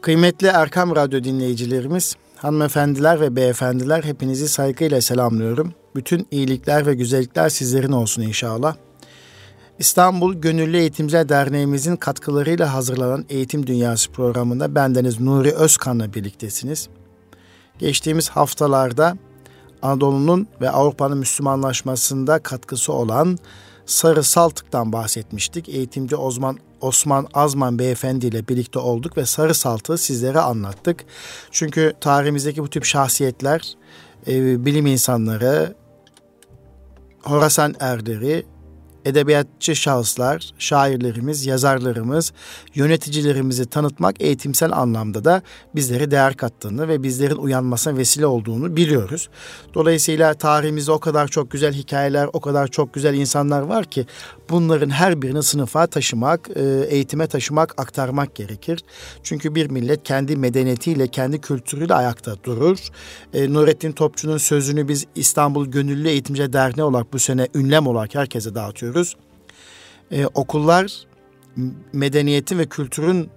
Kıymetli Erkam Radyo dinleyicilerimiz, hanımefendiler ve beyefendiler hepinizi saygıyla selamlıyorum. Bütün iyilikler ve güzellikler sizlerin olsun inşallah. İstanbul Gönüllü Eğitimciler Derneğimizin katkılarıyla hazırlanan Eğitim Dünyası programında bendeniz Nuri Özkan'la birliktesiniz. Geçtiğimiz haftalarda Anadolu'nun ve Avrupa'nın Müslümanlaşmasında katkısı olan Sarı Saltık'tan bahsetmiştik. Eğitimci Osman Osman Azman Beyefendi ile birlikte olduk ve Sarı Saltık'ı sizlere anlattık. Çünkü tarihimizdeki bu tip şahsiyetler, e, bilim insanları, Horasan Erleri, edebiyatçı şahıslar, şairlerimiz, yazarlarımız, yöneticilerimizi tanıtmak eğitimsel anlamda da bizlere değer kattığını ve bizlerin uyanmasına vesile olduğunu biliyoruz. Dolayısıyla tarihimizde o kadar çok güzel hikayeler, o kadar çok güzel insanlar var ki bunların her birini sınıfa taşımak, e, eğitime taşımak, aktarmak gerekir. Çünkü bir millet kendi medeniyetiyle, kendi kültürüyle ayakta durur. E, Nurettin Topçu'nun sözünü biz İstanbul Gönüllü Eğitimci Derneği olarak bu sene ünlem olarak herkese dağıtıyoruz. E, okullar medeniyetin ve kültürün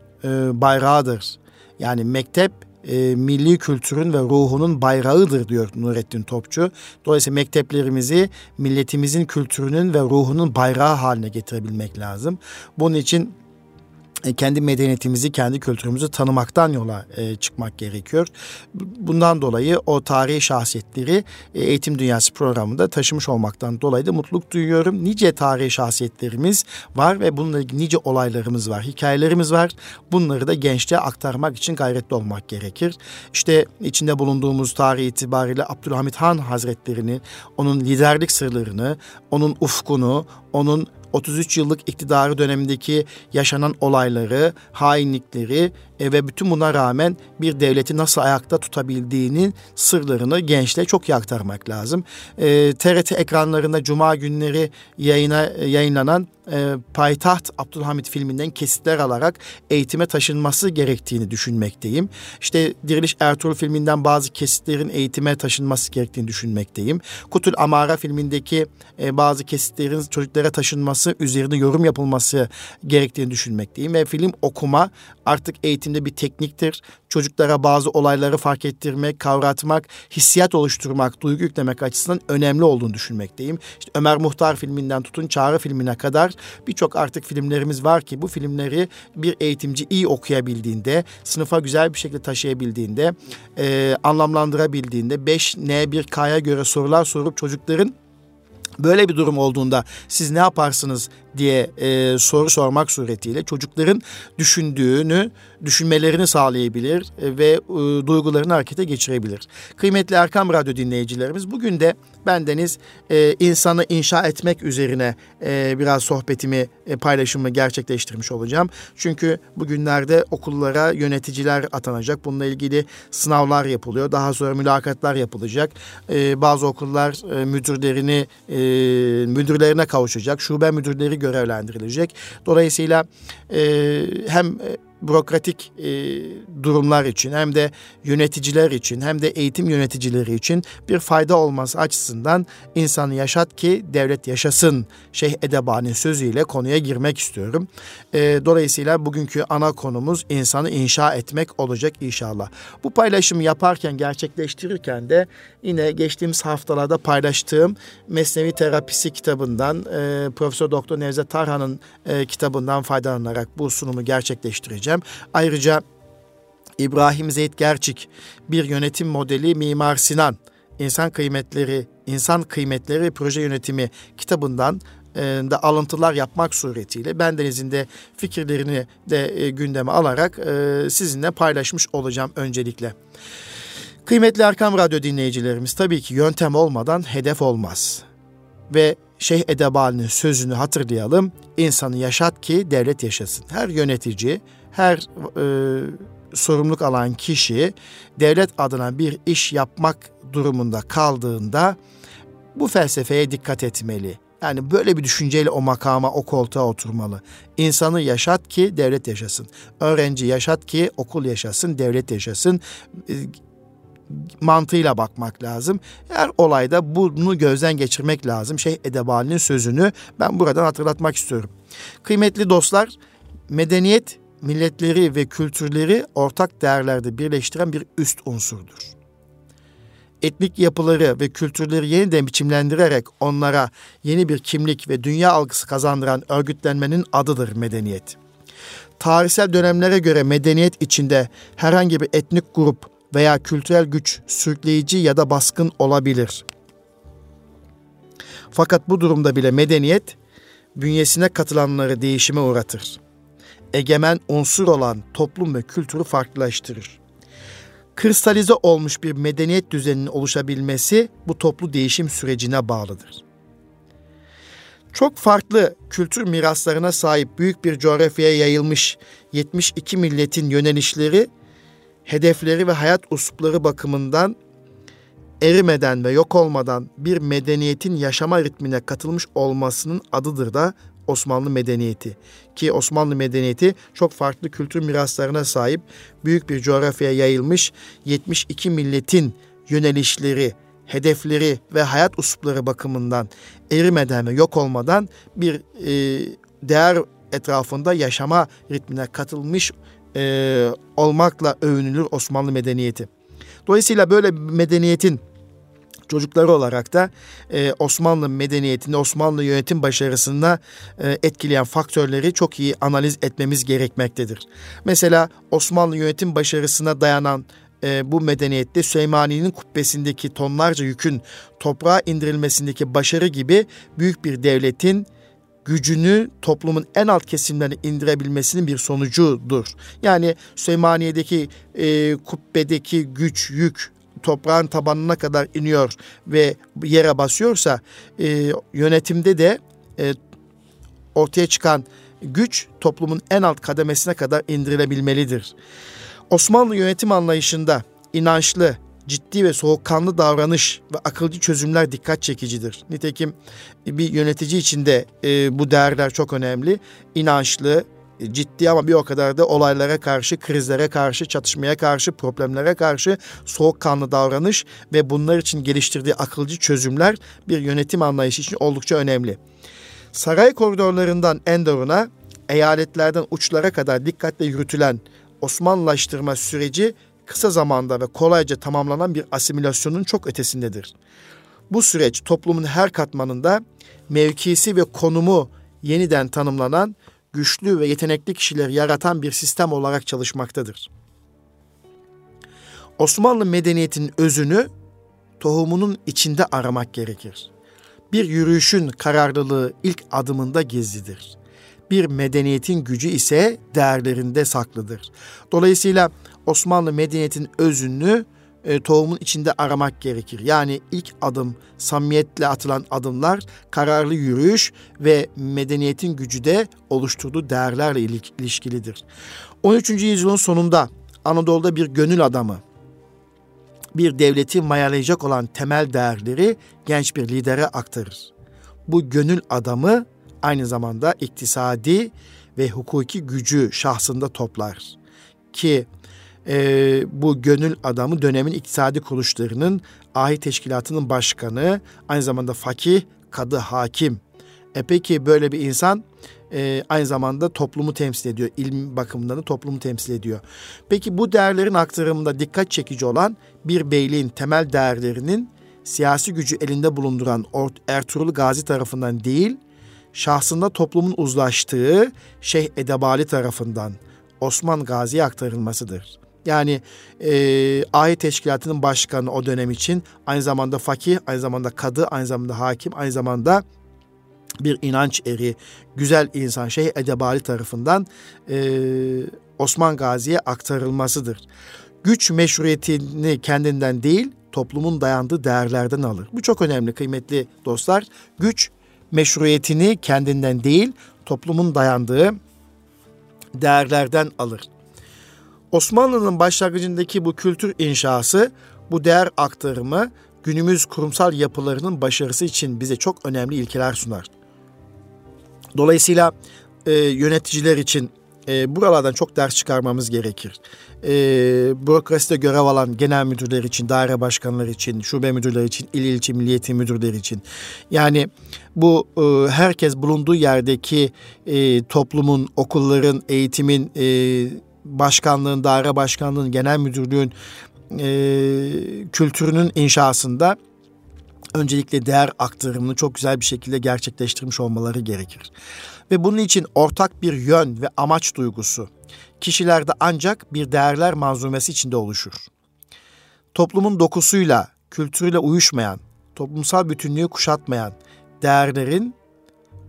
bayrağıdır. Yani mektep e, milli kültürün ve ruhunun bayrağıdır diyor Nurettin Topçu. Dolayısıyla mekteplerimizi milletimizin kültürünün ve ruhunun bayrağı haline getirebilmek lazım. Bunun için e, kendi medeniyetimizi, kendi kültürümüzü tanımaktan yola e, çıkmak gerekiyor. Bundan dolayı o tarihi şahsiyetleri e, Eğitim Dünyası programında taşımış olmaktan dolayı da mutluluk duyuyorum. Nice tarihi şahsiyetlerimiz var ve bununla ilgili nice olaylarımız var, hikayelerimiz var. Bunları da gençliğe aktarmak için gayretli olmak gerekir. İşte içinde bulunduğumuz tarih itibariyle Abdülhamit Han Hazretleri'nin, onun liderlik sırlarını, onun ufkunu, onun 33 yıllık iktidarı dönemindeki yaşanan olayları, hainlikleri e, ve bütün buna rağmen bir devleti nasıl ayakta tutabildiğinin sırlarını gençliğe çok iyi aktarmak lazım. E, TRT ekranlarında cuma günleri yayına yayınlanan e, Payitaht Abdülhamit filminden kesitler alarak eğitime taşınması gerektiğini düşünmekteyim. İşte Diriliş Ertuğrul filminden bazı kesitlerin eğitime taşınması gerektiğini düşünmekteyim. Kutul Amara filmindeki e, bazı kesitlerin çocuklara taşınması, üzerinde yorum yapılması gerektiğini düşünmekteyim. Ve film okuma artık eğitimde bir tekniktir. Çocuklara bazı olayları fark ettirmek, kavratmak, hissiyat oluşturmak, duygu yüklemek açısından önemli olduğunu düşünmekteyim. İşte Ömer Muhtar filminden tutun Çağrı filmine kadar birçok artık filmlerimiz var ki bu filmleri bir eğitimci iyi okuyabildiğinde, sınıfa güzel bir şekilde taşıyabildiğinde, e, anlamlandırabildiğinde 5N1K'ya göre sorular sorup çocukların Böyle bir durum olduğunda siz ne yaparsınız diye e, soru sormak suretiyle çocukların düşündüğünü, düşünmelerini sağlayabilir e, ve e, duygularını harekete geçirebilir. Kıymetli Erkam Radyo dinleyicilerimiz bugün de bendeniz e, insanı inşa etmek üzerine e, biraz sohbetimi, e, paylaşımımı gerçekleştirmiş olacağım. Çünkü bugünlerde okullara yöneticiler atanacak. Bununla ilgili sınavlar yapılıyor. Daha sonra mülakatlar yapılacak. E, bazı okullar e, müdürlerini e, müdürlerine kavuşacak. Şube müdürleri görevlendirilecek. Dolayısıyla e, hem bürokratik e, durumlar için hem de yöneticiler için hem de eğitim yöneticileri için bir fayda olması açısından insanı yaşat ki devlet yaşasın Şeyh Edebani'nin sözüyle konuya girmek istiyorum. E, dolayısıyla bugünkü ana konumuz insanı inşa etmek olacak inşallah. Bu paylaşımı yaparken gerçekleştirirken de yine geçtiğimiz haftalarda paylaştığım Mesnevi Terapisi kitabından e, Profesör Doktor Nevzat Tarhan'ın e, kitabından faydalanarak bu sunumu gerçekleştireceğim vereceğim. Ayrıca İbrahim Zeyd Gerçik bir yönetim modeli Mimar Sinan İnsan Kıymetleri, İnsan Kıymetleri Proje Yönetimi kitabından e, da alıntılar yapmak suretiyle bendenizin de fikirlerini de e, gündeme alarak e, sizinle paylaşmış olacağım öncelikle. Kıymetli Erkam Radyo dinleyicilerimiz tabii ki yöntem olmadan hedef olmaz. Ve Şeyh Edebali'nin sözünü hatırlayalım. İnsanı yaşat ki devlet yaşasın. Her yönetici, her e, sorumluluk alan kişi devlet adına bir iş yapmak durumunda kaldığında bu felsefeye dikkat etmeli. Yani böyle bir düşünceyle o makama, o koltuğa oturmalı. İnsanı yaşat ki devlet yaşasın. Öğrenci yaşat ki okul yaşasın, devlet yaşasın. E, mantığıyla bakmak lazım. Her olayda bunu gözden geçirmek lazım. Şeyh Edebali'nin sözünü ben buradan hatırlatmak istiyorum. Kıymetli dostlar, medeniyet milletleri ve kültürleri ortak değerlerde birleştiren bir üst unsurdur. Etnik yapıları ve kültürleri yeniden biçimlendirerek onlara yeni bir kimlik ve dünya algısı kazandıran örgütlenmenin adıdır medeniyet. Tarihsel dönemlere göre medeniyet içinde herhangi bir etnik grup veya kültürel güç sürükleyici ya da baskın olabilir. Fakat bu durumda bile medeniyet bünyesine katılanları değişime uğratır. Egemen unsur olan toplum ve kültürü farklılaştırır. Kristalize olmuş bir medeniyet düzeninin oluşabilmesi bu toplu değişim sürecine bağlıdır. Çok farklı kültür miraslarına sahip büyük bir coğrafyaya yayılmış 72 milletin yönelişleri, hedefleri ve hayat uslupları bakımından erimeden ve yok olmadan bir medeniyetin yaşama ritmine katılmış olmasının adıdır da Osmanlı medeniyeti. Ki Osmanlı medeniyeti çok farklı kültür miraslarına sahip, büyük bir coğrafyaya yayılmış 72 milletin yönelişleri, hedefleri ve hayat uslupları bakımından erimeden ve yok olmadan bir e, değer etrafında yaşama ritmine katılmış e, olmakla övünülür Osmanlı medeniyeti. Dolayısıyla böyle medeniyetin çocukları olarak da e, Osmanlı medeniyetinde, Osmanlı yönetim başarısında e, etkileyen faktörleri çok iyi analiz etmemiz gerekmektedir. Mesela Osmanlı yönetim başarısına dayanan e, bu medeniyette Süleymaniye'nin kubbesindeki tonlarca yükün toprağa indirilmesindeki başarı gibi büyük bir devletin gücünü toplumun en alt kesimlerine indirebilmesinin bir sonucudur. Yani Süleymaniye'deki e, kubbedeki güç, yük toprağın tabanına kadar iniyor ve yere basıyorsa e, yönetimde de e, ortaya çıkan güç toplumun en alt kademesine kadar indirilebilmelidir. Osmanlı yönetim anlayışında inançlı, ciddi ve soğukkanlı davranış ve akılcı çözümler dikkat çekicidir. Nitekim bir yönetici için de e, bu değerler çok önemli. İnançlı, ciddi ama bir o kadar da olaylara karşı, krizlere karşı, çatışmaya karşı, problemlere karşı soğukkanlı davranış ve bunlar için geliştirdiği akılcı çözümler bir yönetim anlayışı için oldukça önemli. Saray koridorlarından Endor'una, eyaletlerden uçlara kadar dikkatle yürütülen Osmanlılaştırma süreci kısa zamanda ve kolayca tamamlanan bir asimilasyonun çok ötesindedir. Bu süreç toplumun her katmanında mevkisi ve konumu yeniden tanımlanan güçlü ve yetenekli kişileri yaratan bir sistem olarak çalışmaktadır. Osmanlı medeniyetinin özünü tohumunun içinde aramak gerekir. Bir yürüyüşün kararlılığı ilk adımında gizlidir. Bir medeniyetin gücü ise değerlerinde saklıdır. Dolayısıyla Osmanlı medeniyetin özünü e, tohumun içinde aramak gerekir. Yani ilk adım samimiyetle atılan adımlar, kararlı yürüyüş ve medeniyetin gücü de oluşturduğu değerlerle ilişkilidir. 13. yüzyılın sonunda Anadolu'da bir gönül adamı, bir devleti mayalayacak olan temel değerleri genç bir lidere aktarır. Bu gönül adamı aynı zamanda iktisadi ve hukuki gücü şahsında toplar. Ki e, bu gönül adamı dönemin iktisadi kuruluşlarının ahi teşkilatının başkanı, aynı zamanda fakih, kadı, hakim. E peki böyle bir insan e, aynı zamanda toplumu temsil ediyor. İlim bakımından da toplumu temsil ediyor. Peki bu değerlerin aktarımında dikkat çekici olan bir beyliğin temel değerlerinin siyasi gücü elinde bulunduran Ertuğrul Gazi tarafından değil, şahsında toplumun uzlaştığı Şeyh Edebali tarafından Osman Gazi'ye aktarılmasıdır. Yani e, ahi teşkilatının başkanı o dönem için aynı zamanda fakih, aynı zamanda kadı, aynı zamanda hakim, aynı zamanda bir inanç eri, güzel insan şey Edebali tarafından e, Osman Gazi'ye aktarılmasıdır. Güç meşruiyetini kendinden değil, toplumun dayandığı değerlerden alır. Bu çok önemli kıymetli dostlar. Güç meşruiyetini kendinden değil, toplumun dayandığı değerlerden alır. Osmanlı'nın başlangıcındaki bu kültür inşası, bu değer aktarımı günümüz kurumsal yapılarının başarısı için bize çok önemli ilkeler sunar. Dolayısıyla e, yöneticiler için e, buralardan çok ders çıkarmamız gerekir. E, bürokraside görev alan genel müdürler için, daire başkanları için, şube müdürleri için, il ilçe milliyeti müdürleri için. Yani bu e, herkes bulunduğu yerdeki e, toplumun, okulların, eğitimin, e, başkanlığın, daire başkanlığın, genel müdürlüğün e, kültürünün inşasında öncelikle değer aktarımını çok güzel bir şekilde gerçekleştirmiş olmaları gerekir. Ve bunun için ortak bir yön ve amaç duygusu kişilerde ancak bir değerler manzumesi içinde oluşur. Toplumun dokusuyla, kültürüyle uyuşmayan, toplumsal bütünlüğü kuşatmayan değerlerin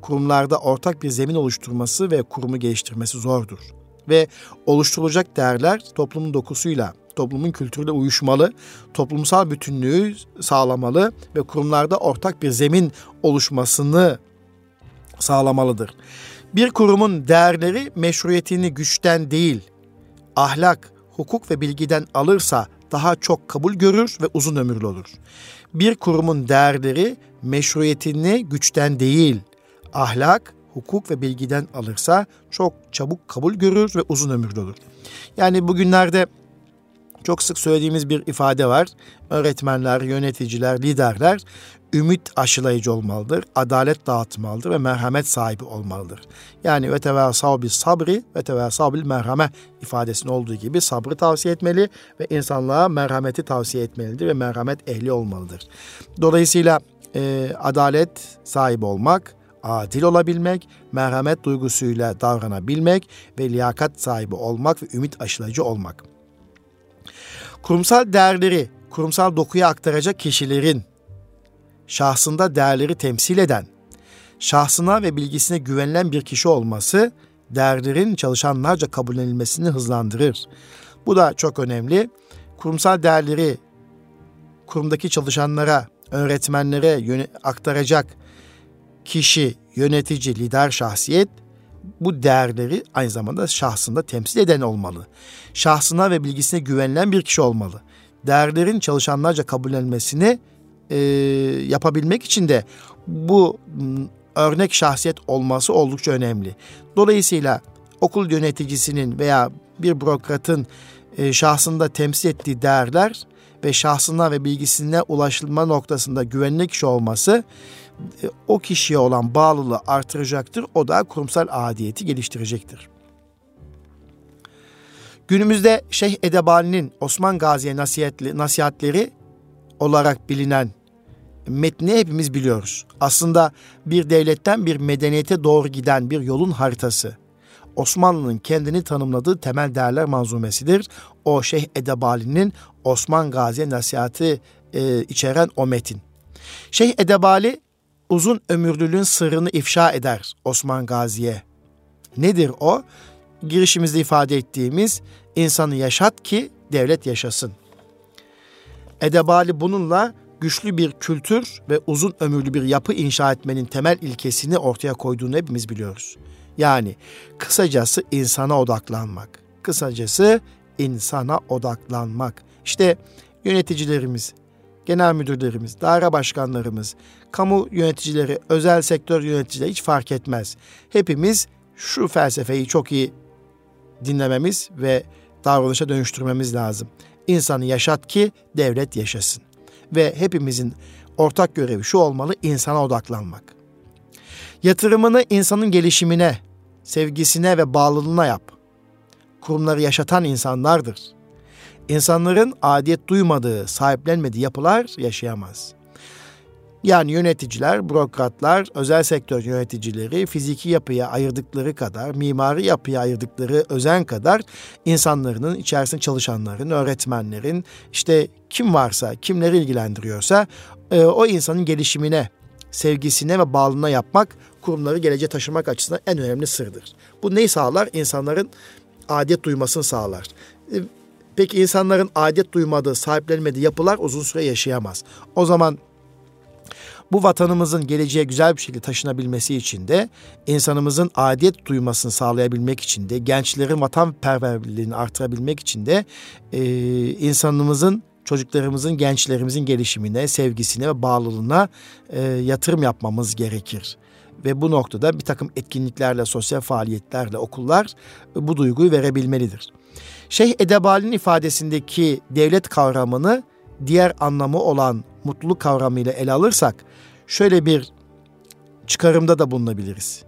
kurumlarda ortak bir zemin oluşturması ve kurumu geliştirmesi zordur. Ve oluşturulacak değerler toplumun dokusuyla, toplumun kültürüyle uyuşmalı, toplumsal bütünlüğü sağlamalı ve kurumlarda ortak bir zemin oluşmasını sağlamalıdır. Bir kurumun değerleri meşruiyetini güçten değil, ahlak, hukuk ve bilgiden alırsa daha çok kabul görür ve uzun ömürlü olur. Bir kurumun değerleri meşruiyetini güçten değil, ahlak, hukuk ve bilgiden alırsa çok çabuk kabul görür ve uzun ömürlü olur. Yani bugünlerde çok sık söylediğimiz bir ifade var. Öğretmenler, yöneticiler, liderler ümit aşılayıcı olmalıdır, adalet dağıtmalıdır ve merhamet sahibi olmalıdır. Yani ve tevasav bil sabri ve tevasav bil merhame ifadesinin olduğu gibi sabrı tavsiye etmeli ve insanlığa merhameti tavsiye etmelidir ve merhamet ehli olmalıdır. Dolayısıyla e, adalet sahibi olmak, adil olabilmek, merhamet duygusuyla davranabilmek ve liyakat sahibi olmak ve ümit aşılayıcı olmak. Kurumsal değerleri kurumsal dokuya aktaracak kişilerin şahsında değerleri temsil eden, şahsına ve bilgisine güvenilen bir kişi olması değerlerin çalışanlarca kabullenilmesini hızlandırır. Bu da çok önemli. Kurumsal değerleri kurumdaki çalışanlara, öğretmenlere aktaracak kişi, yönetici, lider şahsiyet bu değerleri aynı zamanda şahsında temsil eden olmalı. Şahsına ve bilgisine güvenilen bir kişi olmalı. Değerlerin çalışanlarca kabullenmesini e, yapabilmek için de bu örnek şahsiyet olması oldukça önemli. Dolayısıyla okul yöneticisinin veya bir bürokratın e, şahsında temsil ettiği değerler ve şahsına ve bilgisine ulaşılma noktasında güvenli kişi olması o kişiye olan bağlılığı artıracaktır. O da kurumsal adiyeti geliştirecektir. Günümüzde Şeyh Edebali'nin Osman Gazi'ye nasihatleri olarak bilinen metni hepimiz biliyoruz. Aslında bir devletten bir medeniyete doğru giden bir yolun haritası. Osmanlı'nın kendini tanımladığı temel değerler manzumesidir. O Şeyh Edebali'nin Osman Gazi'ye nasihatı e, içeren o metin. Şeyh Edebali uzun ömürlülüğün sırrını ifşa eder Osman Gazi'ye. Nedir o? Girişimizde ifade ettiğimiz insanı yaşat ki devlet yaşasın. Edebali bununla güçlü bir kültür ve uzun ömürlü bir yapı inşa etmenin temel ilkesini ortaya koyduğunu hepimiz biliyoruz. Yani kısacası insana odaklanmak. Kısacası insana odaklanmak. İşte yöneticilerimiz, genel müdürlerimiz, daire başkanlarımız, kamu yöneticileri, özel sektör yöneticileri hiç fark etmez. Hepimiz şu felsefeyi çok iyi dinlememiz ve davranışa dönüştürmemiz lazım. İnsanı yaşat ki devlet yaşasın ve hepimizin ortak görevi şu olmalı insana odaklanmak. Yatırımını insanın gelişimine, sevgisine ve bağlılığına yap. Kurumları yaşatan insanlardır. İnsanların adiyet duymadığı, sahiplenmediği yapılar yaşayamaz.'' Yani yöneticiler, bürokratlar, özel sektör yöneticileri fiziki yapıya ayırdıkları kadar, mimari yapıya ayırdıkları özen kadar insanların, içerisinde çalışanların, öğretmenlerin, işte kim varsa, kimleri ilgilendiriyorsa e, o insanın gelişimine, sevgisine ve bağlılığına yapmak kurumları geleceğe taşımak açısından en önemli sırdır. Bu neyi sağlar? İnsanların adet duymasını sağlar. Peki insanların adet duymadığı, sahiplenmediği yapılar uzun süre yaşayamaz. O zaman bu vatanımızın geleceğe güzel bir şekilde taşınabilmesi için de insanımızın adet duymasını sağlayabilmek için de gençlerin vatanperverliğini artırabilmek için de e, insanımızın çocuklarımızın, gençlerimizin gelişimine, sevgisine ve bağlılığına e, yatırım yapmamız gerekir. Ve bu noktada bir takım etkinliklerle, sosyal faaliyetlerle okullar bu duyguyu verebilmelidir. Şeyh Edebali'nin ifadesindeki devlet kavramını diğer anlamı olan mutluluk kavramıyla ele alırsak şöyle bir çıkarımda da bulunabiliriz.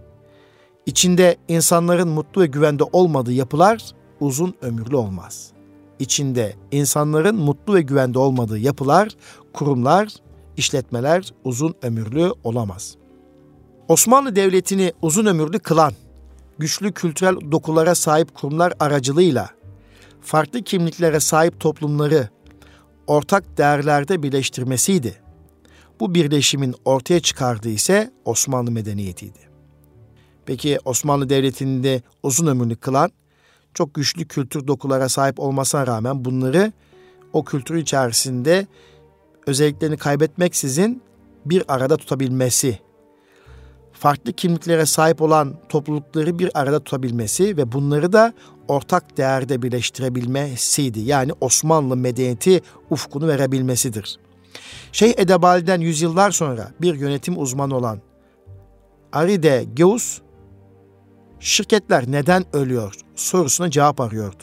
İçinde insanların mutlu ve güvende olmadığı yapılar uzun ömürlü olmaz. İçinde insanların mutlu ve güvende olmadığı yapılar, kurumlar, işletmeler uzun ömürlü olamaz. Osmanlı Devleti'ni uzun ömürlü kılan, güçlü kültürel dokulara sahip kurumlar aracılığıyla farklı kimliklere sahip toplumları ortak değerlerde birleştirmesiydi. Bu birleşimin ortaya çıkardığı ise Osmanlı medeniyetiydi. Peki Osmanlı Devleti'nde uzun ömürlü kılan çok güçlü kültür dokulara sahip olmasına rağmen bunları o kültür içerisinde özelliklerini kaybetmeksizin bir arada tutabilmesi, farklı kimliklere sahip olan toplulukları bir arada tutabilmesi ve bunları da ortak değerde birleştirebilmesiydi. Yani Osmanlı medeniyeti ufkunu verebilmesidir. Şeyh Edebali'den yüzyıllar sonra bir yönetim uzmanı olan Aride Geus, şirketler neden ölüyor sorusuna cevap arıyordu.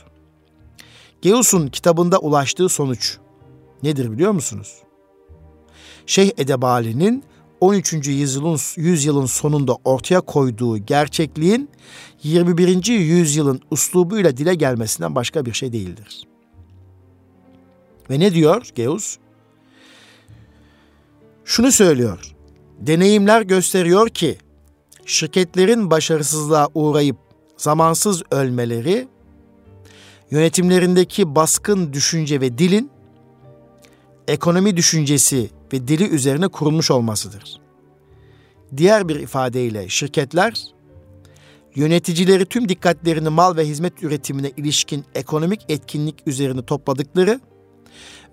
Geus'un kitabında ulaştığı sonuç nedir biliyor musunuz? Şeyh Edebali'nin 13. yüzyılın, yüzyılın sonunda ortaya koyduğu gerçekliğin 21. yüzyılın uslubuyla dile gelmesinden başka bir şey değildir. Ve ne diyor Geus? Şunu söylüyor. Deneyimler gösteriyor ki şirketlerin başarısızlığa uğrayıp zamansız ölmeleri yönetimlerindeki baskın düşünce ve dilin ekonomi düşüncesi ve dili üzerine kurulmuş olmasıdır. Diğer bir ifadeyle şirketler yöneticileri tüm dikkatlerini mal ve hizmet üretimine ilişkin ekonomik etkinlik üzerine topladıkları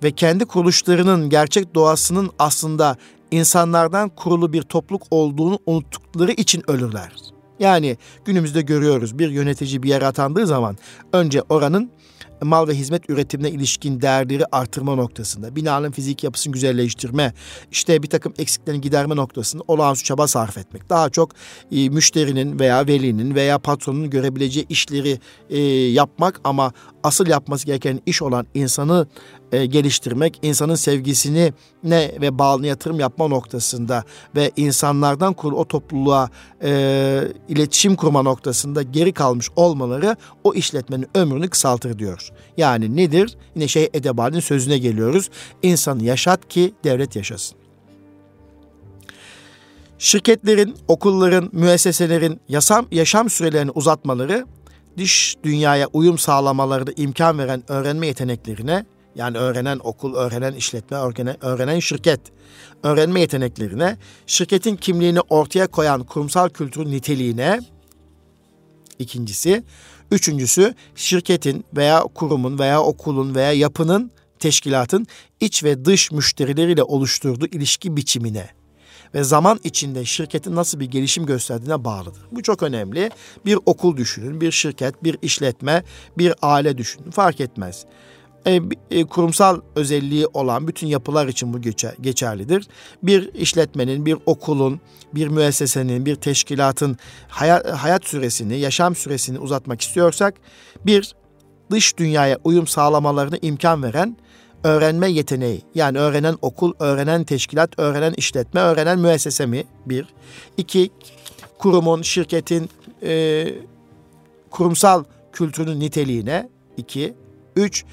ve kendi kuruluşlarının gerçek doğasının aslında insanlardan kurulu bir topluluk olduğunu unuttukları için ölürler. Yani günümüzde görüyoruz bir yönetici bir yere atandığı zaman önce oranın mal ve hizmet üretimine ilişkin değerleri artırma noktasında, binanın fizik yapısını güzelleştirme, işte bir takım eksiklerini giderme noktasında olağanüstü çaba sarf etmek. Daha çok e, müşterinin veya velinin veya patronun görebileceği işleri e, yapmak ama asıl yapması gereken iş olan insanı e, geliştirmek, insanın sevgisini ne ve bağlı yatırım yapma noktasında ve insanlardan kur o topluluğa e, iletişim kurma noktasında geri kalmış olmaları o işletmenin ömrünü kısaltır diyor. Yani nedir? Yine şey Edebali'nin sözüne geliyoruz. İnsanı yaşat ki devlet yaşasın. Şirketlerin, okulların, müesseselerin yaşam, yaşam sürelerini uzatmaları, dış dünyaya uyum sağlamalarını imkan veren öğrenme yeteneklerine yani öğrenen okul, öğrenen işletme, öğrenen, öğrenen şirket öğrenme yeteneklerine, şirketin kimliğini ortaya koyan kurumsal kültürün niteliğine, ikincisi, üçüncüsü şirketin veya kurumun veya okulun veya yapının, teşkilatın iç ve dış müşterileriyle oluşturduğu ilişki biçimine ve zaman içinde şirketin nasıl bir gelişim gösterdiğine bağlıdır. Bu çok önemli. Bir okul düşünün, bir şirket, bir işletme, bir aile düşünün fark etmez. E, e, kurumsal özelliği olan bütün yapılar için bu geçer, geçerlidir. Bir işletmenin, bir okulun, bir müessesenin, bir teşkilatın hayat, hayat süresini, yaşam süresini uzatmak istiyorsak bir dış dünyaya uyum sağlamalarını imkan veren öğrenme yeteneği yani öğrenen okul, öğrenen teşkilat, öğrenen işletme, öğrenen müessese mi? Bir. İki, kurumun, şirketin e, kurumsal kültürünün niteliğine. iki. Üç,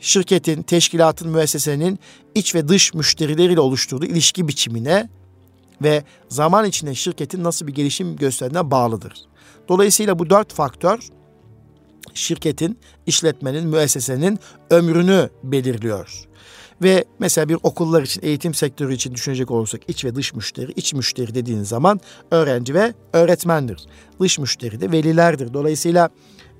şirketin, teşkilatın, müessesenin iç ve dış müşterileriyle oluşturduğu ilişki biçimine ve zaman içinde şirketin nasıl bir gelişim gösterdiğine bağlıdır. Dolayısıyla bu dört faktör şirketin, işletmenin, müessesenin ömrünü belirliyor. Ve mesela bir okullar için, eğitim sektörü için düşünecek olursak iç ve dış müşteri, iç müşteri dediğiniz zaman öğrenci ve öğretmendir. Dış müşteri de velilerdir. Dolayısıyla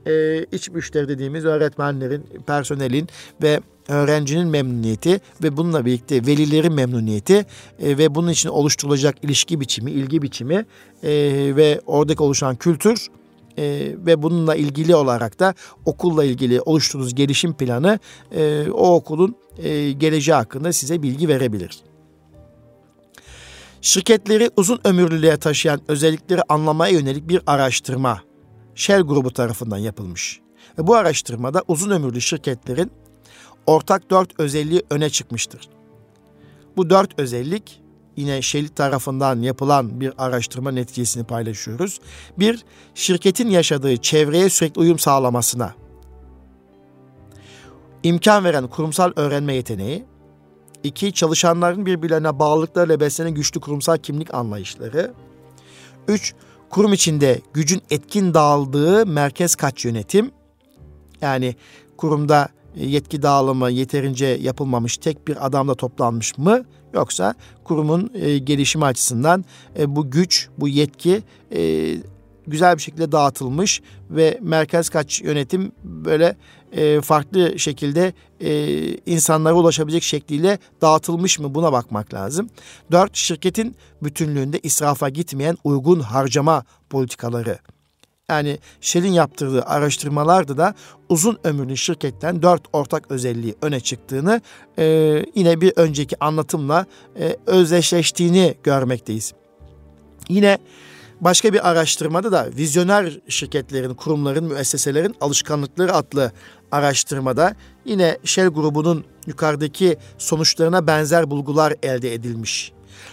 e, iç müşteri dediğimiz öğretmenlerin, personelin ve öğrencinin memnuniyeti ve bununla birlikte velilerin memnuniyeti e, ve bunun için oluşturulacak ilişki biçimi, ilgi biçimi e, ve oradaki oluşan kültür e, ve bununla ilgili olarak da okulla ilgili oluşturduğunuz gelişim planı e, o okulun e, geleceği hakkında size bilgi verebilir. Şirketleri uzun ömürlülüğe taşıyan özellikleri anlamaya yönelik bir araştırma Shell grubu tarafından yapılmış. Ve bu araştırmada uzun ömürlü şirketlerin ortak dört özelliği öne çıkmıştır. Bu dört özellik yine Shell tarafından yapılan bir araştırma neticesini paylaşıyoruz. Bir, şirketin yaşadığı çevreye sürekli uyum sağlamasına imkan veren kurumsal öğrenme yeteneği. İki, çalışanların birbirlerine bağlılıklarıyla beslenen güçlü kurumsal kimlik anlayışları. Üç, kurum içinde gücün etkin dağıldığı merkez kaç yönetim. Yani kurumda yetki dağılımı yeterince yapılmamış tek bir adamla toplanmış mı yoksa kurumun e, gelişimi açısından e, bu güç, bu yetki e, güzel bir şekilde dağıtılmış ve merkez kaç yönetim böyle e, farklı şekilde e, insanlara ulaşabilecek şekliyle dağıtılmış mı buna bakmak lazım. Dört, şirketin bütünlüğünde israfa gitmeyen uygun harcama politikaları. Yani Shell'in yaptırdığı araştırmalarda da uzun ömürlü şirketten dört ortak özelliği öne çıktığını e, yine bir önceki anlatımla e, özdeşleştiğini görmekteyiz. Yine Başka bir araştırmada da vizyoner şirketlerin, kurumların, müesseselerin alışkanlıkları adlı araştırmada yine Shell grubunun yukarıdaki sonuçlarına benzer bulgular elde edilmiş.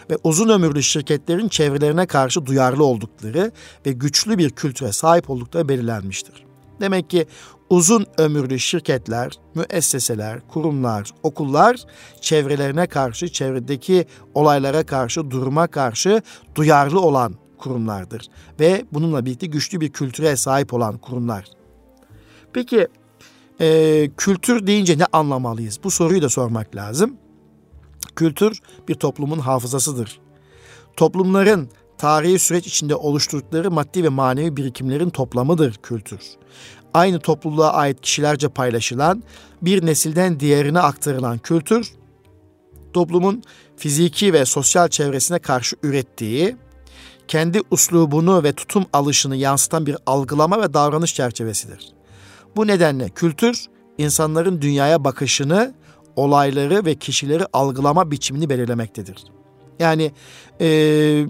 Ve uzun ömürlü şirketlerin çevrelerine karşı duyarlı oldukları ve güçlü bir kültüre sahip oldukları belirlenmiştir. Demek ki uzun ömürlü şirketler, müesseseler, kurumlar, okullar çevrelerine karşı, çevredeki olaylara karşı, duruma karşı duyarlı olan kurumlardır ve bununla birlikte güçlü bir kültüre sahip olan kurumlar. Peki e, kültür deyince ne anlamalıyız? Bu soruyu da sormak lazım. Kültür bir toplumun hafızasıdır. Toplumların tarihi süreç içinde oluşturdukları maddi ve manevi birikimlerin toplamıdır kültür. Aynı topluluğa ait kişilerce paylaşılan, bir nesilden diğerine aktarılan kültür, toplumun fiziki ve sosyal çevresine karşı ürettiği, kendi uslubunu ve tutum alışını yansıtan bir algılama ve davranış çerçevesidir. Bu nedenle kültür insanların dünyaya bakışını, olayları ve kişileri algılama biçimini belirlemektedir. Yani e,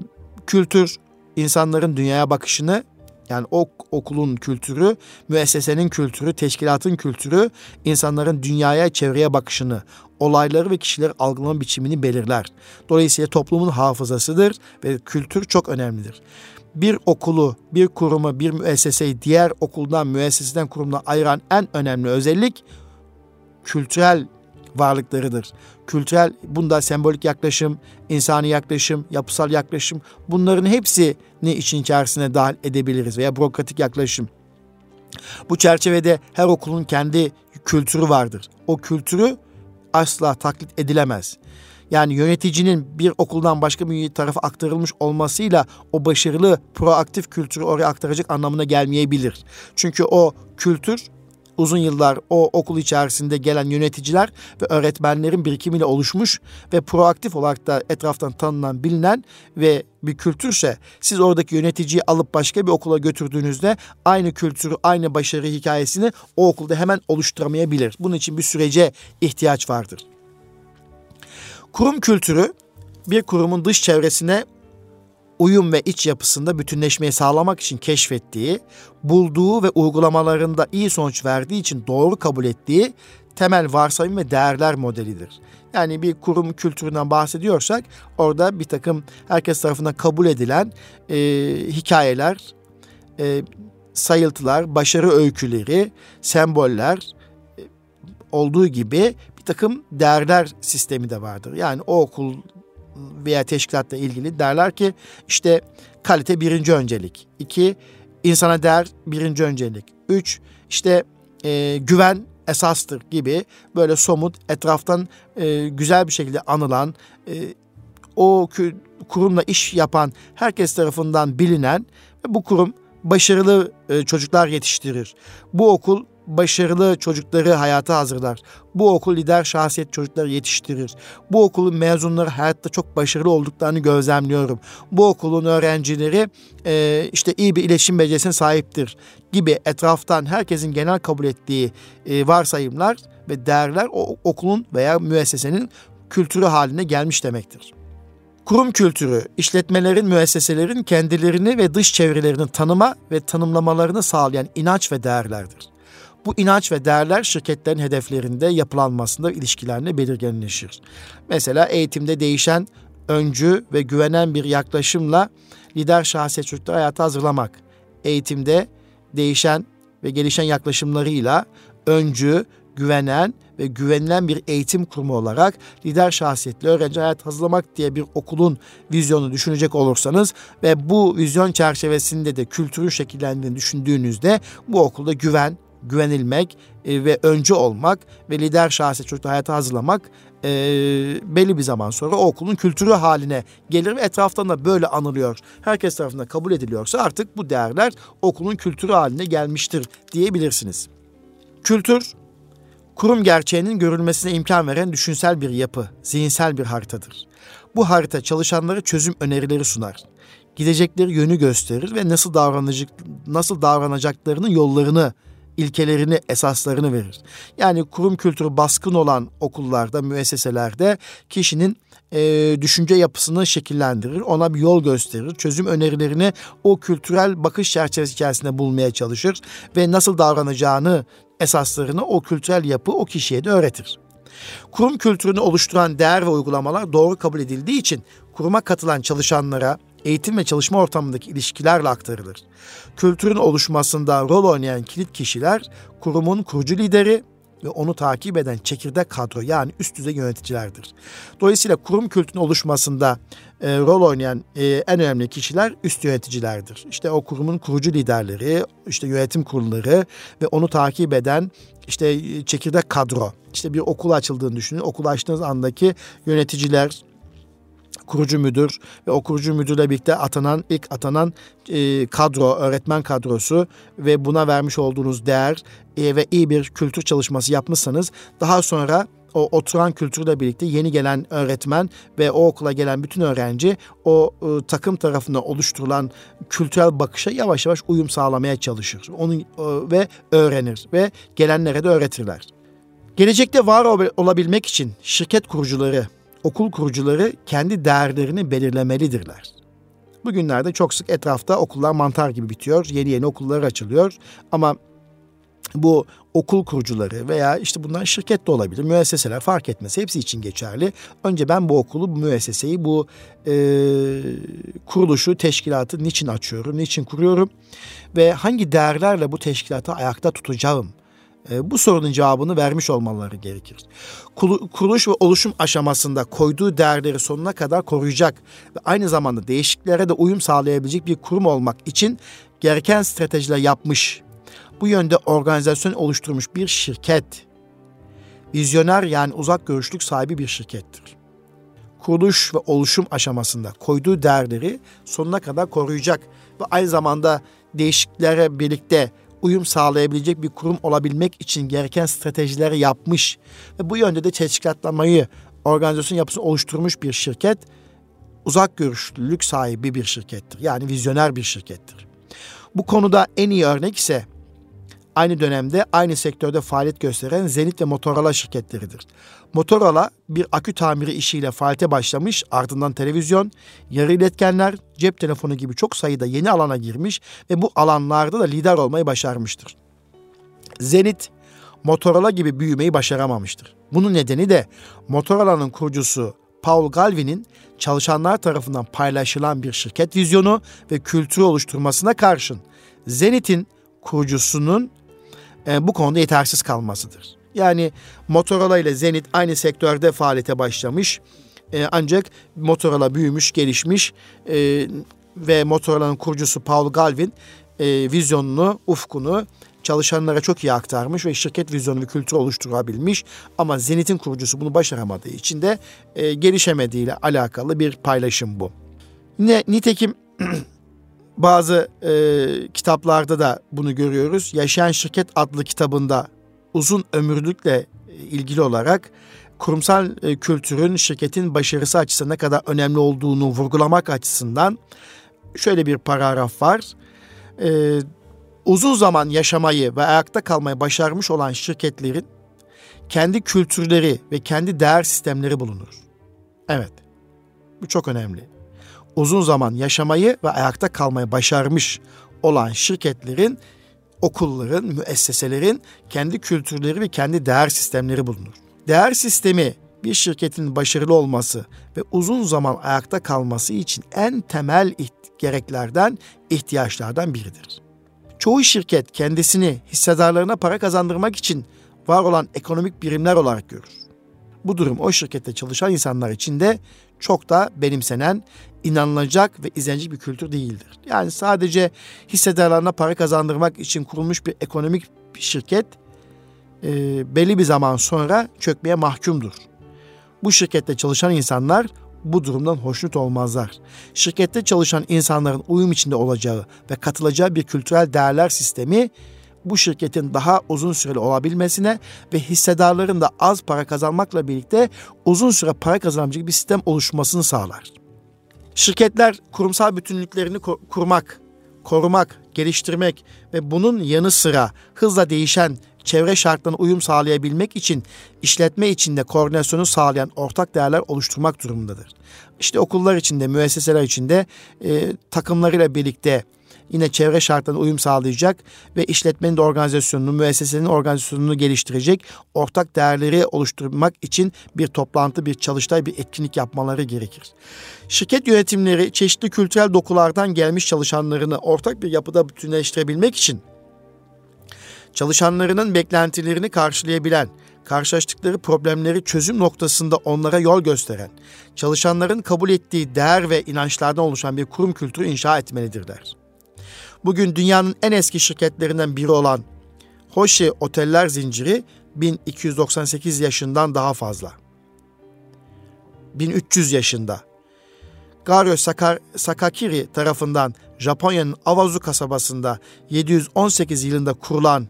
kültür insanların dünyaya bakışını yani o okulun kültürü, müessesenin kültürü, teşkilatın kültürü insanların dünyaya, çevreye bakışını, olayları ve kişileri algılama biçimini belirler. Dolayısıyla toplumun hafızasıdır ve kültür çok önemlidir. Bir okulu, bir kurumu, bir müesseseyi diğer okuldan, müesseseden, kurumdan ayıran en önemli özellik kültürel varlıklarıdır. Kültürel, bunda sembolik yaklaşım, insani yaklaşım, yapısal yaklaşım bunların hepsini için içerisine dahil edebiliriz veya bürokratik yaklaşım. Bu çerçevede her okulun kendi kültürü vardır. O kültürü asla taklit edilemez. Yani yöneticinin bir okuldan başka bir tarafa aktarılmış olmasıyla o başarılı proaktif kültürü oraya aktaracak anlamına gelmeyebilir. Çünkü o kültür uzun yıllar o okul içerisinde gelen yöneticiler ve öğretmenlerin birikimiyle oluşmuş ve proaktif olarak da etraftan tanınan, bilinen ve bir kültürse siz oradaki yöneticiyi alıp başka bir okula götürdüğünüzde aynı kültürü, aynı başarı hikayesini o okulda hemen oluşturamayabilir. Bunun için bir sürece ihtiyaç vardır. Kurum kültürü bir kurumun dış çevresine uyum ve iç yapısında bütünleşmeyi sağlamak için keşfettiği, bulduğu ve uygulamalarında iyi sonuç verdiği için doğru kabul ettiği temel varsayım ve değerler modelidir. Yani bir kurum kültüründen bahsediyorsak orada bir takım herkes tarafından kabul edilen e, hikayeler, e, sayıltılar, başarı öyküleri, semboller e, olduğu gibi bir takım değerler sistemi de vardır. Yani o okul veya teşkilatla ilgili derler ki işte kalite birinci öncelik. iki insana değer birinci öncelik. Üç işte e, güven esastır gibi böyle somut etraftan e, güzel bir şekilde anılan e, o kurumla iş yapan herkes tarafından bilinen ve bu kurum başarılı e, çocuklar yetiştirir. Bu okul başarılı çocukları hayata hazırlar. Bu okul lider şahsiyet çocukları yetiştirir. Bu okulun mezunları hayatta çok başarılı olduklarını gözlemliyorum. Bu okulun öğrencileri e, işte iyi bir iletişim becerisine sahiptir gibi etraftan herkesin genel kabul ettiği e, varsayımlar ve değerler o okulun veya müessesenin kültürü haline gelmiş demektir. Kurum kültürü, işletmelerin, müesseselerin kendilerini ve dış çevrelerini tanıma ve tanımlamalarını sağlayan inanç ve değerlerdir. Bu inanç ve değerler şirketlerin hedeflerinde yapılanmasında ilişkilerine belirginleşir. Mesela eğitimde değişen öncü ve güvenen bir yaklaşımla lider şahsiyet çocukları hayata hazırlamak. Eğitimde değişen ve gelişen yaklaşımlarıyla öncü, güvenen ve güvenilen bir eğitim kurumu olarak lider şahsiyetli öğrenci hayat hazırlamak diye bir okulun vizyonu düşünecek olursanız ve bu vizyon çerçevesinde de kültürü şekillendiğini düşündüğünüzde bu okulda güven, güvenilmek e, ve öncü olmak ve lider şahsiyet çocukları hayata hazırlamak e, belli bir zaman sonra o okulun kültürü haline gelir ve etraftan da böyle anılıyor. Herkes tarafından kabul ediliyorsa artık bu değerler okulun kültürü haline gelmiştir diyebilirsiniz. Kültür kurum gerçeğinin görülmesine imkan veren düşünsel bir yapı, zihinsel bir haritadır. Bu harita çalışanlara çözüm önerileri sunar. Gidecekleri yönü gösterir ve nasıl davranacak nasıl davranacaklarının yollarını ilkelerini, esaslarını verir. Yani kurum kültürü baskın olan okullarda, müesseselerde kişinin e, düşünce yapısını şekillendirir, ona bir yol gösterir, çözüm önerilerini o kültürel bakış çerçevesi içerisinde bulmaya çalışır ve nasıl davranacağını, esaslarını o kültürel yapı o kişiye de öğretir. Kurum kültürünü oluşturan değer ve uygulamalar doğru kabul edildiği için kuruma katılan çalışanlara, eğitim ve çalışma ortamındaki ilişkilerle aktarılır. Kültürün oluşmasında rol oynayan kilit kişiler kurumun kurucu lideri ve onu takip eden çekirdek kadro yani üst düzey yöneticilerdir. Dolayısıyla kurum kültürünün oluşmasında e, rol oynayan e, en önemli kişiler üst yöneticilerdir. İşte o kurumun kurucu liderleri, işte yönetim kurulları ve onu takip eden işte çekirdek kadro. İşte bir okul açıldığını düşünün. Okul açtığınız andaki yöneticiler, kurucu müdür ve o kurucu müdürle birlikte atanan ilk atanan e, kadro, öğretmen kadrosu ve buna vermiş olduğunuz değer e, ve iyi bir kültür çalışması yapmışsanız daha sonra o oturan kültürle birlikte yeni gelen öğretmen ve o okula gelen bütün öğrenci o e, takım tarafından oluşturulan kültürel bakışa yavaş yavaş uyum sağlamaya çalışır. Onu e, ve öğrenir ve gelenlere de öğretirler. Gelecekte var olabilmek için şirket kurucuları okul kurucuları kendi değerlerini belirlemelidirler. Bugünlerde çok sık etrafta okullar mantar gibi bitiyor. Yeni yeni okullar açılıyor. Ama bu okul kurucuları veya işte bunlar şirket de olabilir, müesseseler fark etmez. Hepsi için geçerli. Önce ben bu okulu, bu müesseseyi, bu e, kuruluşu, teşkilatı niçin açıyorum, niçin kuruyorum ve hangi değerlerle bu teşkilatı ayakta tutacağım bu sorunun cevabını vermiş olmaları gerekir. Kuruluş ve oluşum aşamasında koyduğu değerleri sonuna kadar koruyacak ve aynı zamanda değişikliklere de uyum sağlayabilecek bir kurum olmak için gereken stratejiler yapmış, bu yönde organizasyon oluşturmuş bir şirket, vizyoner yani uzak görüşlük sahibi bir şirkettir. Kuruluş ve oluşum aşamasında koyduğu değerleri sonuna kadar koruyacak ve aynı zamanda değişikliklere birlikte uyum sağlayabilecek bir kurum olabilmek için gereken stratejileri yapmış ve bu yönde de teşkilatlamayı, organizasyon yapısını oluşturmuş bir şirket uzak görüşlülük sahibi bir şirkettir. Yani vizyoner bir şirkettir. Bu konuda en iyi örnek ise aynı dönemde aynı sektörde faaliyet gösteren Zenit ve Motorola şirketleridir. Motorola bir akü tamiri işiyle faaliyete başlamış, ardından televizyon, yarı iletkenler, cep telefonu gibi çok sayıda yeni alana girmiş ve bu alanlarda da lider olmayı başarmıştır. Zenit, Motorola gibi büyümeyi başaramamıştır. Bunun nedeni de Motorola'nın kurucusu Paul Galvin'in çalışanlar tarafından paylaşılan bir şirket vizyonu ve kültürü oluşturmasına karşın Zenit'in kurucusunun e, bu konuda yetersiz kalmasıdır. Yani Motorola ile Zenit aynı sektörde faaliyete başlamış. E, ancak Motorola büyümüş, gelişmiş e, ve Motorola'nın kurucusu Paul Galvin vizyonunu, ufkunu çalışanlara çok iyi aktarmış ve şirket vizyonu ve kültürü oluşturabilmiş. Ama Zenit'in kurucusu bunu başaramadığı için de e, gelişemediğiyle alakalı bir paylaşım bu. Ne, nitekim Bazı e, kitaplarda da bunu görüyoruz. Yaşayan Şirket adlı kitabında uzun ömürlükle ilgili olarak kurumsal e, kültürün şirketin başarısı açısından ne kadar önemli olduğunu vurgulamak açısından şöyle bir paragraf var. E, uzun zaman yaşamayı ve ayakta kalmayı başarmış olan şirketlerin kendi kültürleri ve kendi değer sistemleri bulunur. Evet. Bu çok önemli. Uzun zaman yaşamayı ve ayakta kalmayı başarmış olan şirketlerin, okulların, müesseselerin kendi kültürleri ve kendi değer sistemleri bulunur. Değer sistemi bir şirketin başarılı olması ve uzun zaman ayakta kalması için en temel gereklerden, ihtiyaçlardan biridir. Çoğu şirket kendisini hissedarlarına para kazandırmak için var olan ekonomik birimler olarak görür. Bu durum o şirkette çalışan insanlar için de çok da benimsenen, inanılacak ve izlenecek bir kültür değildir. Yani sadece hissedarlarına para kazandırmak için kurulmuş bir ekonomik şirket e, belli bir zaman sonra çökmeye mahkumdur. Bu şirkette çalışan insanlar bu durumdan hoşnut olmazlar. Şirkette çalışan insanların uyum içinde olacağı ve katılacağı bir kültürel değerler sistemi bu şirketin daha uzun süreli olabilmesine ve hissedarların da az para kazanmakla birlikte uzun süre para kazanabilecek bir sistem oluşmasını sağlar. Şirketler kurumsal bütünlüklerini kurmak, korumak, geliştirmek ve bunun yanı sıra hızla değişen çevre şartlarına uyum sağlayabilmek için işletme içinde koordinasyonu sağlayan ortak değerler oluşturmak durumundadır. İşte okullar içinde, müesseseler içinde e, takımlarıyla birlikte yine çevre şartlarına uyum sağlayacak ve işletmenin de organizasyonunu, müessesenin organizasyonunu geliştirecek ortak değerleri oluşturmak için bir toplantı, bir çalıştay, bir etkinlik yapmaları gerekir. Şirket yönetimleri çeşitli kültürel dokulardan gelmiş çalışanlarını ortak bir yapıda bütünleştirebilmek için çalışanlarının beklentilerini karşılayabilen, karşılaştıkları problemleri çözüm noktasında onlara yol gösteren, çalışanların kabul ettiği değer ve inançlardan oluşan bir kurum kültürü inşa etmelidirler. Bugün dünyanın en eski şirketlerinden biri olan Hoshi Oteller Zinciri 1298 yaşından daha fazla. 1300 yaşında. Sakar, Sakakiri tarafından Japonya'nın Awazu kasabasında 718 yılında kurulan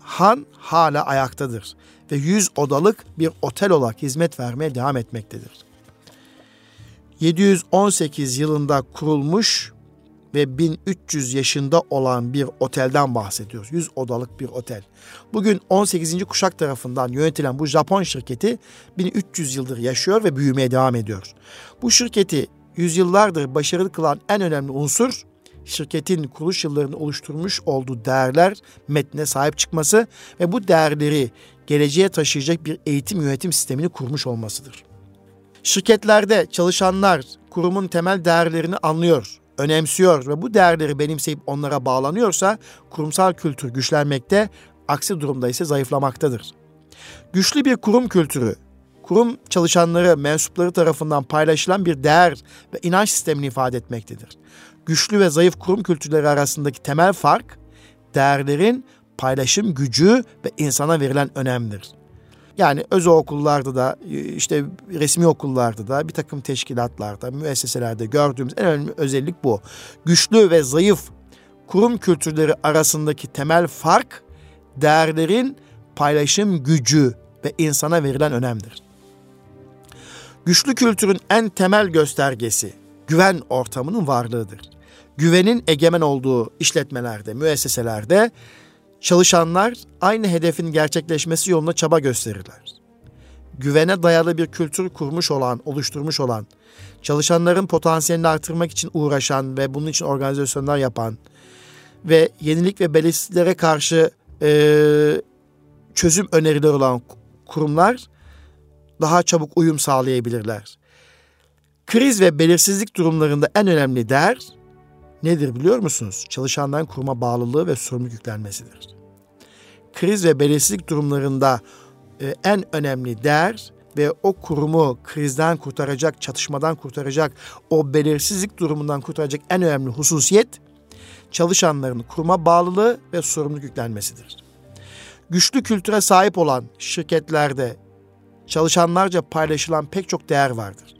han hala ayaktadır ve 100 odalık bir otel olarak hizmet vermeye devam etmektedir. 718 yılında kurulmuş ve 1300 yaşında olan bir otelden bahsediyoruz. 100 odalık bir otel. Bugün 18. kuşak tarafından yönetilen bu Japon şirketi 1300 yıldır yaşıyor ve büyümeye devam ediyor. Bu şirketi yüzyıllardır başarılı kılan en önemli unsur şirketin kuruluş yıllarını oluşturmuş olduğu değerler metne sahip çıkması ve bu değerleri geleceğe taşıyacak bir eğitim yönetim sistemini kurmuş olmasıdır. Şirketlerde çalışanlar kurumun temel değerlerini anlıyor, önemsiyor ve bu değerleri benimseyip onlara bağlanıyorsa kurumsal kültür güçlenmekte, aksi durumda ise zayıflamaktadır. Güçlü bir kurum kültürü, kurum çalışanları, mensupları tarafından paylaşılan bir değer ve inanç sistemini ifade etmektedir güçlü ve zayıf kurum kültürleri arasındaki temel fark değerlerin paylaşım gücü ve insana verilen önemdir. Yani özel okullarda da işte resmi okullarda da bir takım teşkilatlarda, müesseselerde gördüğümüz en önemli özellik bu. Güçlü ve zayıf kurum kültürleri arasındaki temel fark değerlerin paylaşım gücü ve insana verilen önemdir. Güçlü kültürün en temel göstergesi güven ortamının varlığıdır güvenin egemen olduğu işletmelerde, müesseselerde çalışanlar aynı hedefin gerçekleşmesi yolunda çaba gösterirler. Güvene dayalı bir kültür kurmuş olan, oluşturmuş olan, çalışanların potansiyelini artırmak için uğraşan ve bunun için organizasyonlar yapan ve yenilik ve belirsizliklere karşı e, çözüm önerileri olan kurumlar daha çabuk uyum sağlayabilirler. Kriz ve belirsizlik durumlarında en önemli değer nedir biliyor musunuz? Çalışanların kuruma bağlılığı ve sorumluluk yüklenmesidir. Kriz ve belirsizlik durumlarında e, en önemli değer ve o kurumu krizden kurtaracak, çatışmadan kurtaracak, o belirsizlik durumundan kurtaracak en önemli hususiyet çalışanların kuruma bağlılığı ve sorumluluk yüklenmesidir. Güçlü kültüre sahip olan şirketlerde çalışanlarca paylaşılan pek çok değer vardır.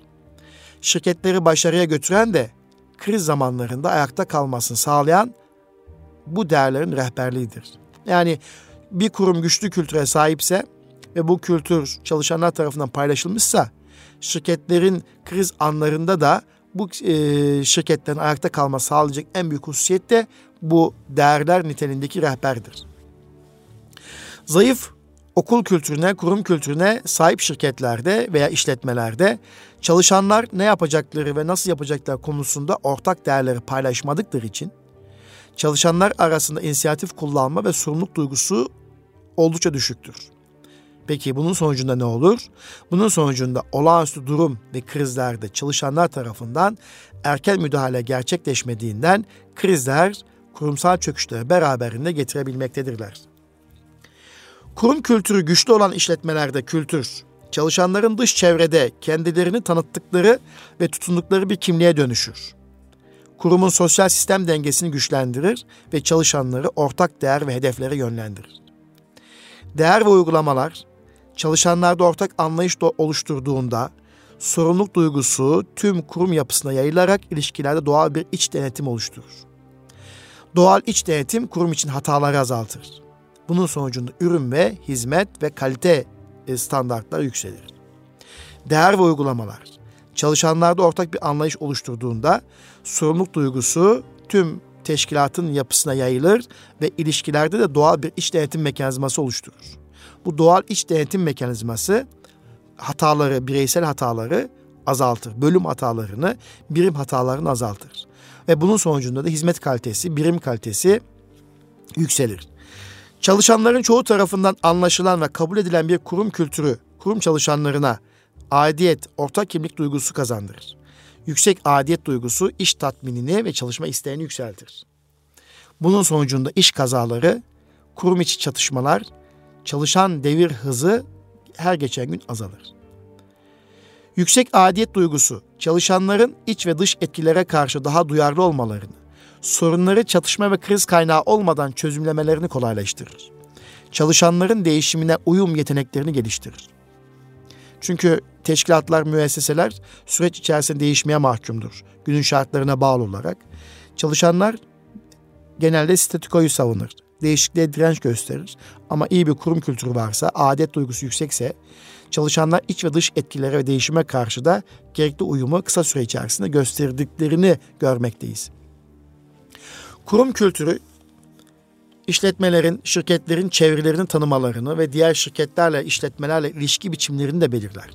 Şirketleri başarıya götüren de kriz zamanlarında ayakta kalmasını sağlayan bu değerlerin rehberliğidir. Yani bir kurum güçlü kültüre sahipse ve bu kültür çalışanlar tarafından paylaşılmışsa şirketlerin kriz anlarında da bu e, şirketlerin ayakta kalma sağlayacak en büyük hususiyet de bu değerler niteliğindeki rehberdir. Zayıf okul kültürüne, kurum kültürüne sahip şirketlerde veya işletmelerde çalışanlar ne yapacakları ve nasıl yapacakları konusunda ortak değerleri paylaşmadıkları için çalışanlar arasında inisiyatif kullanma ve sorumluluk duygusu oldukça düşüktür. Peki bunun sonucunda ne olur? Bunun sonucunda olağanüstü durum ve krizlerde çalışanlar tarafından erken müdahale gerçekleşmediğinden krizler kurumsal çöküşleri beraberinde getirebilmektedirler. Kurum kültürü güçlü olan işletmelerde kültür, çalışanların dış çevrede kendilerini tanıttıkları ve tutundukları bir kimliğe dönüşür. Kurumun sosyal sistem dengesini güçlendirir ve çalışanları ortak değer ve hedeflere yönlendirir. Değer ve uygulamalar çalışanlarda ortak anlayış oluşturduğunda sorumluluk duygusu tüm kurum yapısına yayılarak ilişkilerde doğal bir iç denetim oluşturur. Doğal iç denetim kurum için hataları azaltır. Bunun sonucunda ürün ve hizmet ve kalite e, standartları yükselir. Değer ve uygulamalar çalışanlarda ortak bir anlayış oluşturduğunda sorumluluk duygusu tüm teşkilatın yapısına yayılır ve ilişkilerde de doğal bir iç denetim mekanizması oluşturur. Bu doğal iç denetim mekanizması hataları, bireysel hataları azaltır. Bölüm hatalarını, birim hatalarını azaltır. Ve bunun sonucunda da hizmet kalitesi, birim kalitesi yükselir. Çalışanların çoğu tarafından anlaşılan ve kabul edilen bir kurum kültürü, kurum çalışanlarına aidiyet, ortak kimlik duygusu kazandırır. Yüksek aidiyet duygusu iş tatminini ve çalışma isteğini yükseltir. Bunun sonucunda iş kazaları, kurum içi çatışmalar, çalışan devir hızı her geçen gün azalır. Yüksek adiyet duygusu çalışanların iç ve dış etkilere karşı daha duyarlı olmalarını, sorunları çatışma ve kriz kaynağı olmadan çözümlemelerini kolaylaştırır. Çalışanların değişimine uyum yeteneklerini geliştirir. Çünkü teşkilatlar, müesseseler süreç içerisinde değişmeye mahkumdur. Günün şartlarına bağlı olarak. Çalışanlar genelde statükoyu savunur değişikliğe direnç gösterir. Ama iyi bir kurum kültürü varsa, adet duygusu yüksekse çalışanlar iç ve dış etkilere ve değişime karşı da gerekli uyumu kısa süre içerisinde gösterdiklerini görmekteyiz. Kurum kültürü işletmelerin, şirketlerin çevrelerini tanımalarını ve diğer şirketlerle, işletmelerle ilişki biçimlerini de belirler.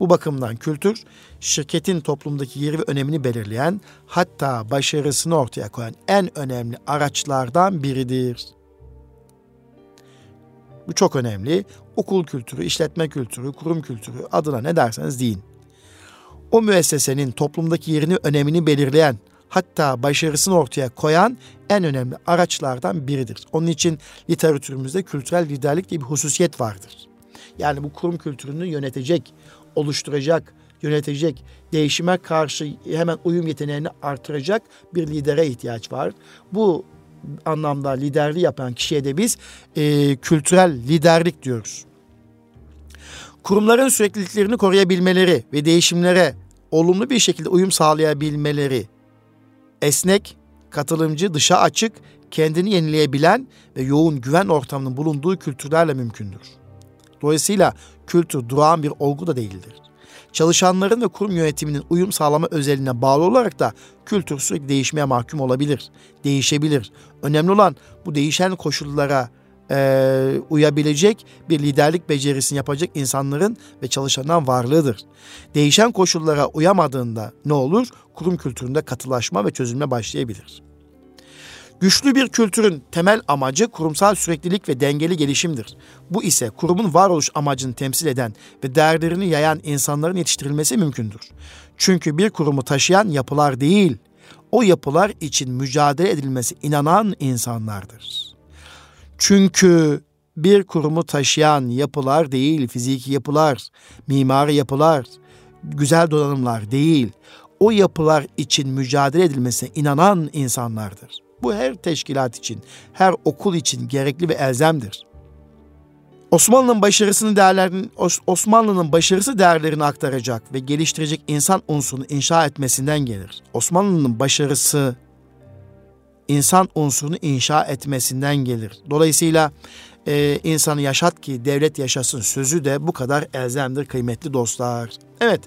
Bu bakımdan kültür, şirketin toplumdaki yeri ve önemini belirleyen, hatta başarısını ortaya koyan en önemli araçlardan biridir. Bu çok önemli. Okul kültürü, işletme kültürü, kurum kültürü adına ne derseniz deyin. O müessesenin toplumdaki yerini, önemini belirleyen, hatta başarısını ortaya koyan en önemli araçlardan biridir. Onun için literatürümüzde kültürel liderlik diye bir hususiyet vardır. Yani bu kurum kültürünü yönetecek, oluşturacak, yönetecek, değişime karşı hemen uyum yeteneğini artıracak bir lidere ihtiyaç var. Bu anlamda liderliği yapan kişiye de biz e, kültürel liderlik diyoruz. Kurumların sürekliliklerini koruyabilmeleri ve değişimlere olumlu bir şekilde uyum sağlayabilmeleri, esnek, katılımcı, dışa açık, kendini yenileyebilen ve yoğun güven ortamının bulunduğu kültürlerle mümkündür. Dolayısıyla kültür durağan bir olgu da değildir. Çalışanların ve kurum yönetiminin uyum sağlama özelliğine bağlı olarak da kültür sürekli değişmeye mahkum olabilir, değişebilir. Önemli olan bu değişen koşullara e, uyabilecek bir liderlik becerisini yapacak insanların ve çalışanların varlığıdır. Değişen koşullara uyamadığında ne olur? Kurum kültüründe katılaşma ve çözülme başlayabilir. Güçlü bir kültürün temel amacı kurumsal süreklilik ve dengeli gelişimdir. Bu ise kurumun varoluş amacını temsil eden ve değerlerini yayan insanların yetiştirilmesi mümkündür. Çünkü bir kurumu taşıyan yapılar değil, o yapılar için mücadele edilmesi inanan insanlardır. Çünkü bir kurumu taşıyan yapılar değil, fiziki yapılar, mimari yapılar, güzel donanımlar değil, o yapılar için mücadele edilmesine inanan insanlardır. Bu her teşkilat için, her okul için gerekli ve elzemdir. Osmanlı'nın başarısını değerlerin Osmanlı'nın başarısı değerlerini aktaracak ve geliştirecek insan unsurunu inşa etmesinden gelir. Osmanlı'nın başarısı insan unsurunu inşa etmesinden gelir. Dolayısıyla e, insanı yaşat ki devlet yaşasın sözü de bu kadar elzemdir kıymetli dostlar. Evet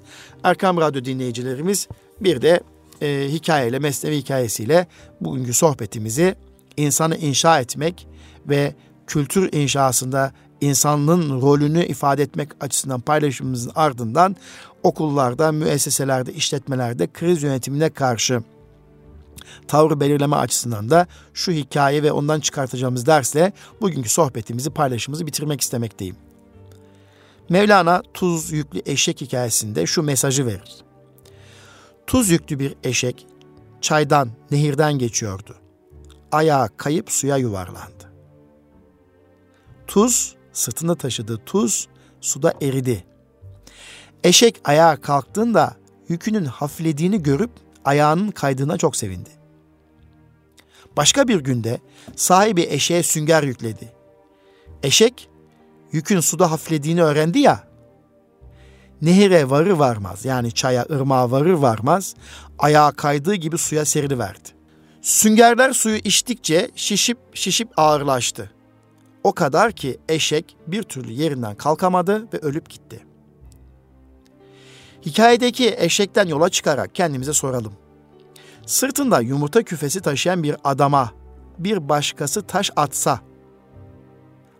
Erkam Radyo dinleyicilerimiz bir de e, hikayeyle, mesnevi hikayesiyle bugünkü sohbetimizi insanı inşa etmek ve kültür inşasında insanlığın rolünü ifade etmek açısından paylaşımımızın ardından okullarda, müesseselerde, işletmelerde kriz yönetimine karşı tavrı belirleme açısından da şu hikaye ve ondan çıkartacağımız dersle bugünkü sohbetimizi, paylaşımımızı bitirmek istemekteyim. Mevlana tuz yüklü eşek hikayesinde şu mesajı verir. Tuz yüklü bir eşek çaydan, nehirden geçiyordu. Ayağı kayıp suya yuvarlandı. Tuz, sırtında taşıdığı tuz suda eridi. Eşek ayağa kalktığında yükünün hafiflediğini görüp ayağının kaydığına çok sevindi. Başka bir günde sahibi eşeğe sünger yükledi. Eşek yükün suda hafiflediğini öğrendi ya. Nehire varır varmaz yani çaya ırmağa varır varmaz ayağa kaydığı gibi suya seriliverdi. Süngerler suyu içtikçe şişip şişip ağırlaştı. O kadar ki eşek bir türlü yerinden kalkamadı ve ölüp gitti. Hikayedeki eşekten yola çıkarak kendimize soralım. Sırtında yumurta küfesi taşıyan bir adama bir başkası taş atsa,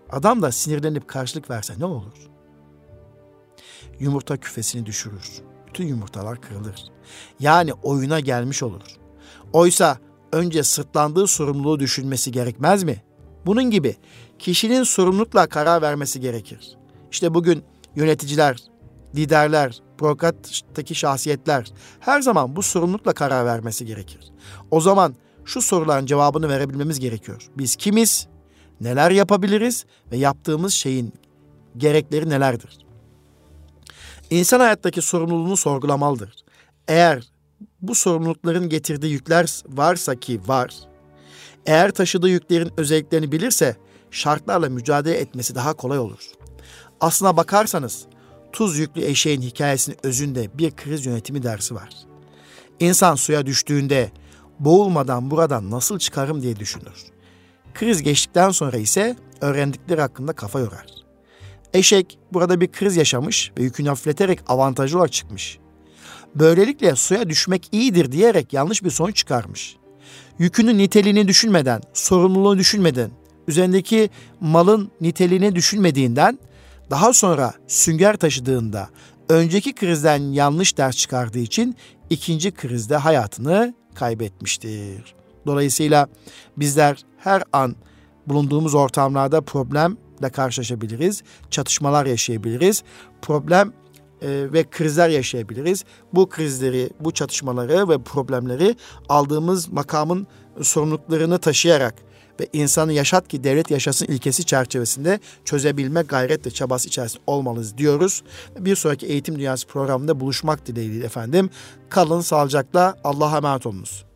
adam da sinirlenip karşılık verse ne olur? Yumurta küfesini düşürür. Bütün yumurtalar kırılır. Yani oyuna gelmiş olur. Oysa önce sırtlandığı sorumluluğu düşünmesi gerekmez mi? Bunun gibi kişinin sorumlulukla karar vermesi gerekir. İşte bugün yöneticiler, liderler, bürokrattaki şahsiyetler her zaman bu sorumlulukla karar vermesi gerekir. O zaman şu soruların cevabını verebilmemiz gerekiyor. Biz kimiz? Neler yapabiliriz ve yaptığımız şeyin gerekleri nelerdir? İnsan hayattaki sorumluluğunu sorgulamalıdır. Eğer bu sorumlulukların getirdiği yükler varsa ki var, eğer taşıdığı yüklerin özelliklerini bilirse şartlarla mücadele etmesi daha kolay olur. Aslına bakarsanız tuz yüklü eşeğin hikayesinin özünde bir kriz yönetimi dersi var. İnsan suya düştüğünde boğulmadan buradan nasıl çıkarım diye düşünür. Kriz geçtikten sonra ise öğrendikleri hakkında kafa yorar. Eşek burada bir kriz yaşamış ve yükünü hafifleterek avantajlı olarak çıkmış. Böylelikle suya düşmek iyidir diyerek yanlış bir sonuç çıkarmış. Yükünün niteliğini düşünmeden, sorumluluğunu düşünmeden, üzerindeki malın niteliğini düşünmediğinden daha sonra sünger taşıdığında önceki krizden yanlış ders çıkardığı için ikinci krizde hayatını kaybetmiştir. Dolayısıyla bizler her an bulunduğumuz ortamlarda problemle karşılaşabiliriz, çatışmalar yaşayabiliriz. Problem e, ve krizler yaşayabiliriz. Bu krizleri, bu çatışmaları ve problemleri aldığımız makamın sorumluluklarını taşıyarak ve insanı yaşat ki devlet yaşasın ilkesi çerçevesinde çözebilme gayret ve çabası içerisinde olmalıyız diyoruz. Bir sonraki Eğitim Dünyası programında buluşmak dileğiyle efendim. Kalın sağlıcakla Allah'a emanet olunuz.